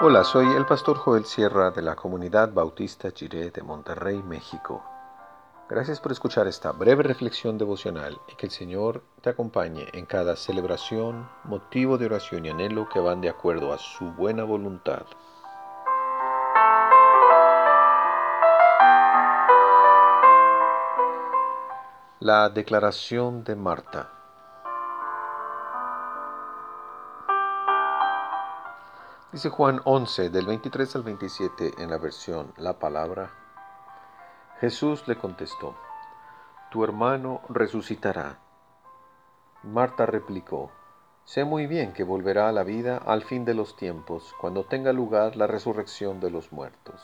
Hola, soy el pastor Joel Sierra de la comunidad bautista Chiré de Monterrey, México. Gracias por escuchar esta breve reflexión devocional y que el Señor te acompañe en cada celebración, motivo de oración y anhelo que van de acuerdo a su buena voluntad. La declaración de Marta. Dice Juan 11, del 23 al 27 en la versión La Palabra. Jesús le contestó, Tu hermano resucitará. Marta replicó, Sé muy bien que volverá a la vida al fin de los tiempos, cuando tenga lugar la resurrección de los muertos.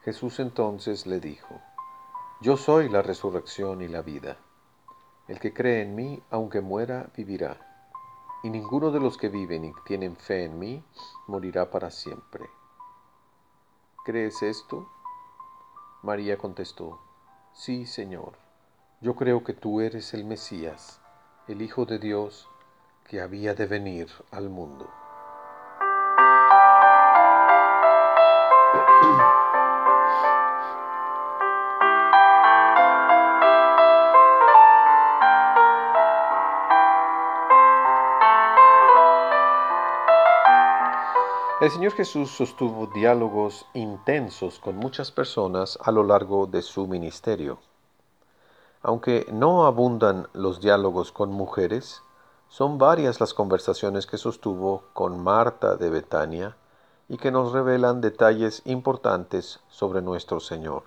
Jesús entonces le dijo, Yo soy la resurrección y la vida. El que cree en mí, aunque muera, vivirá y ninguno de los que viven y tienen fe en mí morirá para siempre. ¿Crees esto? María contestó, Sí, Señor, yo creo que tú eres el Mesías, el Hijo de Dios, que había de venir al mundo. El Señor Jesús sostuvo diálogos intensos con muchas personas a lo largo de su ministerio. Aunque no abundan los diálogos con mujeres, son varias las conversaciones que sostuvo con Marta de Betania y que nos revelan detalles importantes sobre nuestro Señor.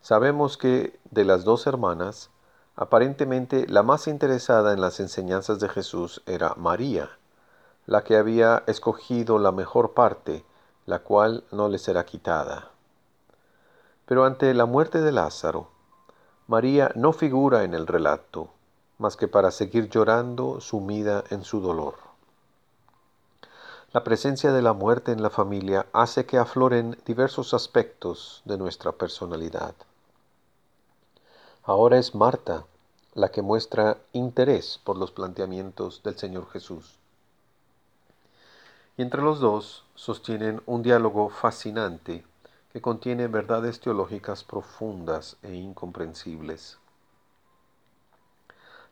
Sabemos que de las dos hermanas, aparentemente la más interesada en las enseñanzas de Jesús era María, la que había escogido la mejor parte, la cual no le será quitada. Pero ante la muerte de Lázaro, María no figura en el relato, más que para seguir llorando sumida en su dolor. La presencia de la muerte en la familia hace que afloren diversos aspectos de nuestra personalidad. Ahora es Marta la que muestra interés por los planteamientos del Señor Jesús y entre los dos sostienen un diálogo fascinante que contiene verdades teológicas profundas e incomprensibles.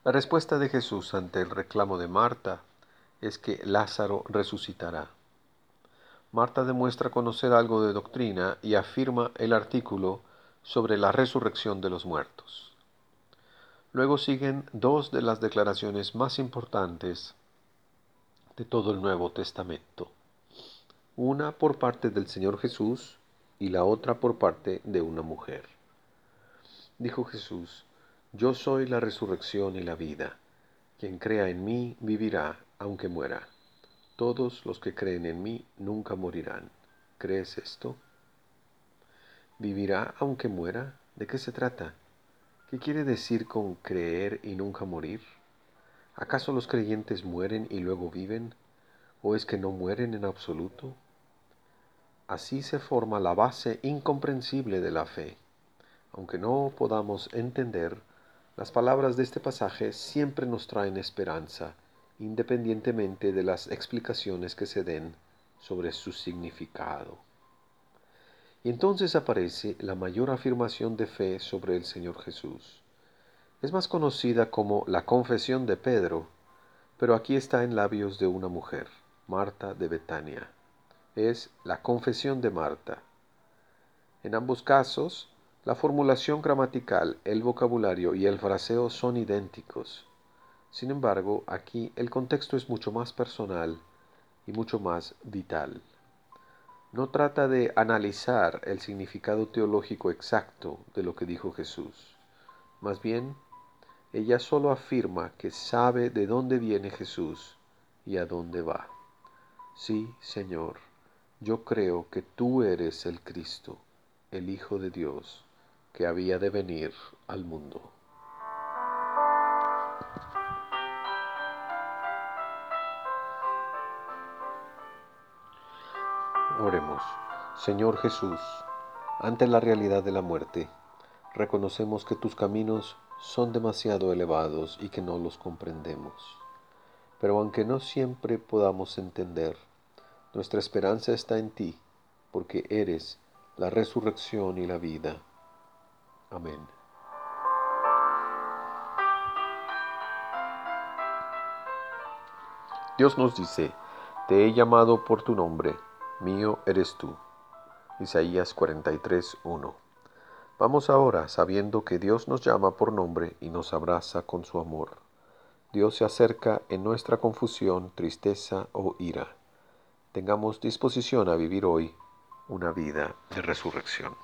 La respuesta de Jesús ante el reclamo de Marta es que Lázaro resucitará. Marta demuestra conocer algo de doctrina y afirma el artículo sobre la resurrección de los muertos. Luego siguen dos de las declaraciones más importantes de todo el Nuevo Testamento. Una por parte del Señor Jesús y la otra por parte de una mujer. Dijo Jesús, Yo soy la resurrección y la vida. Quien crea en mí vivirá aunque muera. Todos los que creen en mí nunca morirán. ¿Crees esto? ¿Vivirá aunque muera? ¿De qué se trata? ¿Qué quiere decir con creer y nunca morir? ¿Acaso los creyentes mueren y luego viven? ¿O es que no mueren en absoluto? Así se forma la base incomprensible de la fe. Aunque no podamos entender, las palabras de este pasaje siempre nos traen esperanza, independientemente de las explicaciones que se den sobre su significado. Y entonces aparece la mayor afirmación de fe sobre el Señor Jesús. Es más conocida como la confesión de Pedro, pero aquí está en labios de una mujer, Marta de Betania. Es la confesión de Marta. En ambos casos, la formulación gramatical, el vocabulario y el fraseo son idénticos. Sin embargo, aquí el contexto es mucho más personal y mucho más vital. No trata de analizar el significado teológico exacto de lo que dijo Jesús. Más bien, ella solo afirma que sabe de dónde viene Jesús y a dónde va. Sí, Señor, yo creo que tú eres el Cristo, el Hijo de Dios, que había de venir al mundo. Oremos. Señor Jesús, ante la realidad de la muerte, reconocemos que tus caminos son demasiado elevados y que no los comprendemos. Pero aunque no siempre podamos entender, Nuestra esperanza está en ti, porque eres la resurrección y la vida. Amén. Dios nos dice, te he llamado por tu nombre, mío eres tú. Isaías 43, 1. Vamos ahora sabiendo que Dios nos llama por nombre y nos abraza con su amor. Dios se acerca en nuestra confusión, tristeza o ira. Tengamos disposición a vivir hoy una vida de resurrección.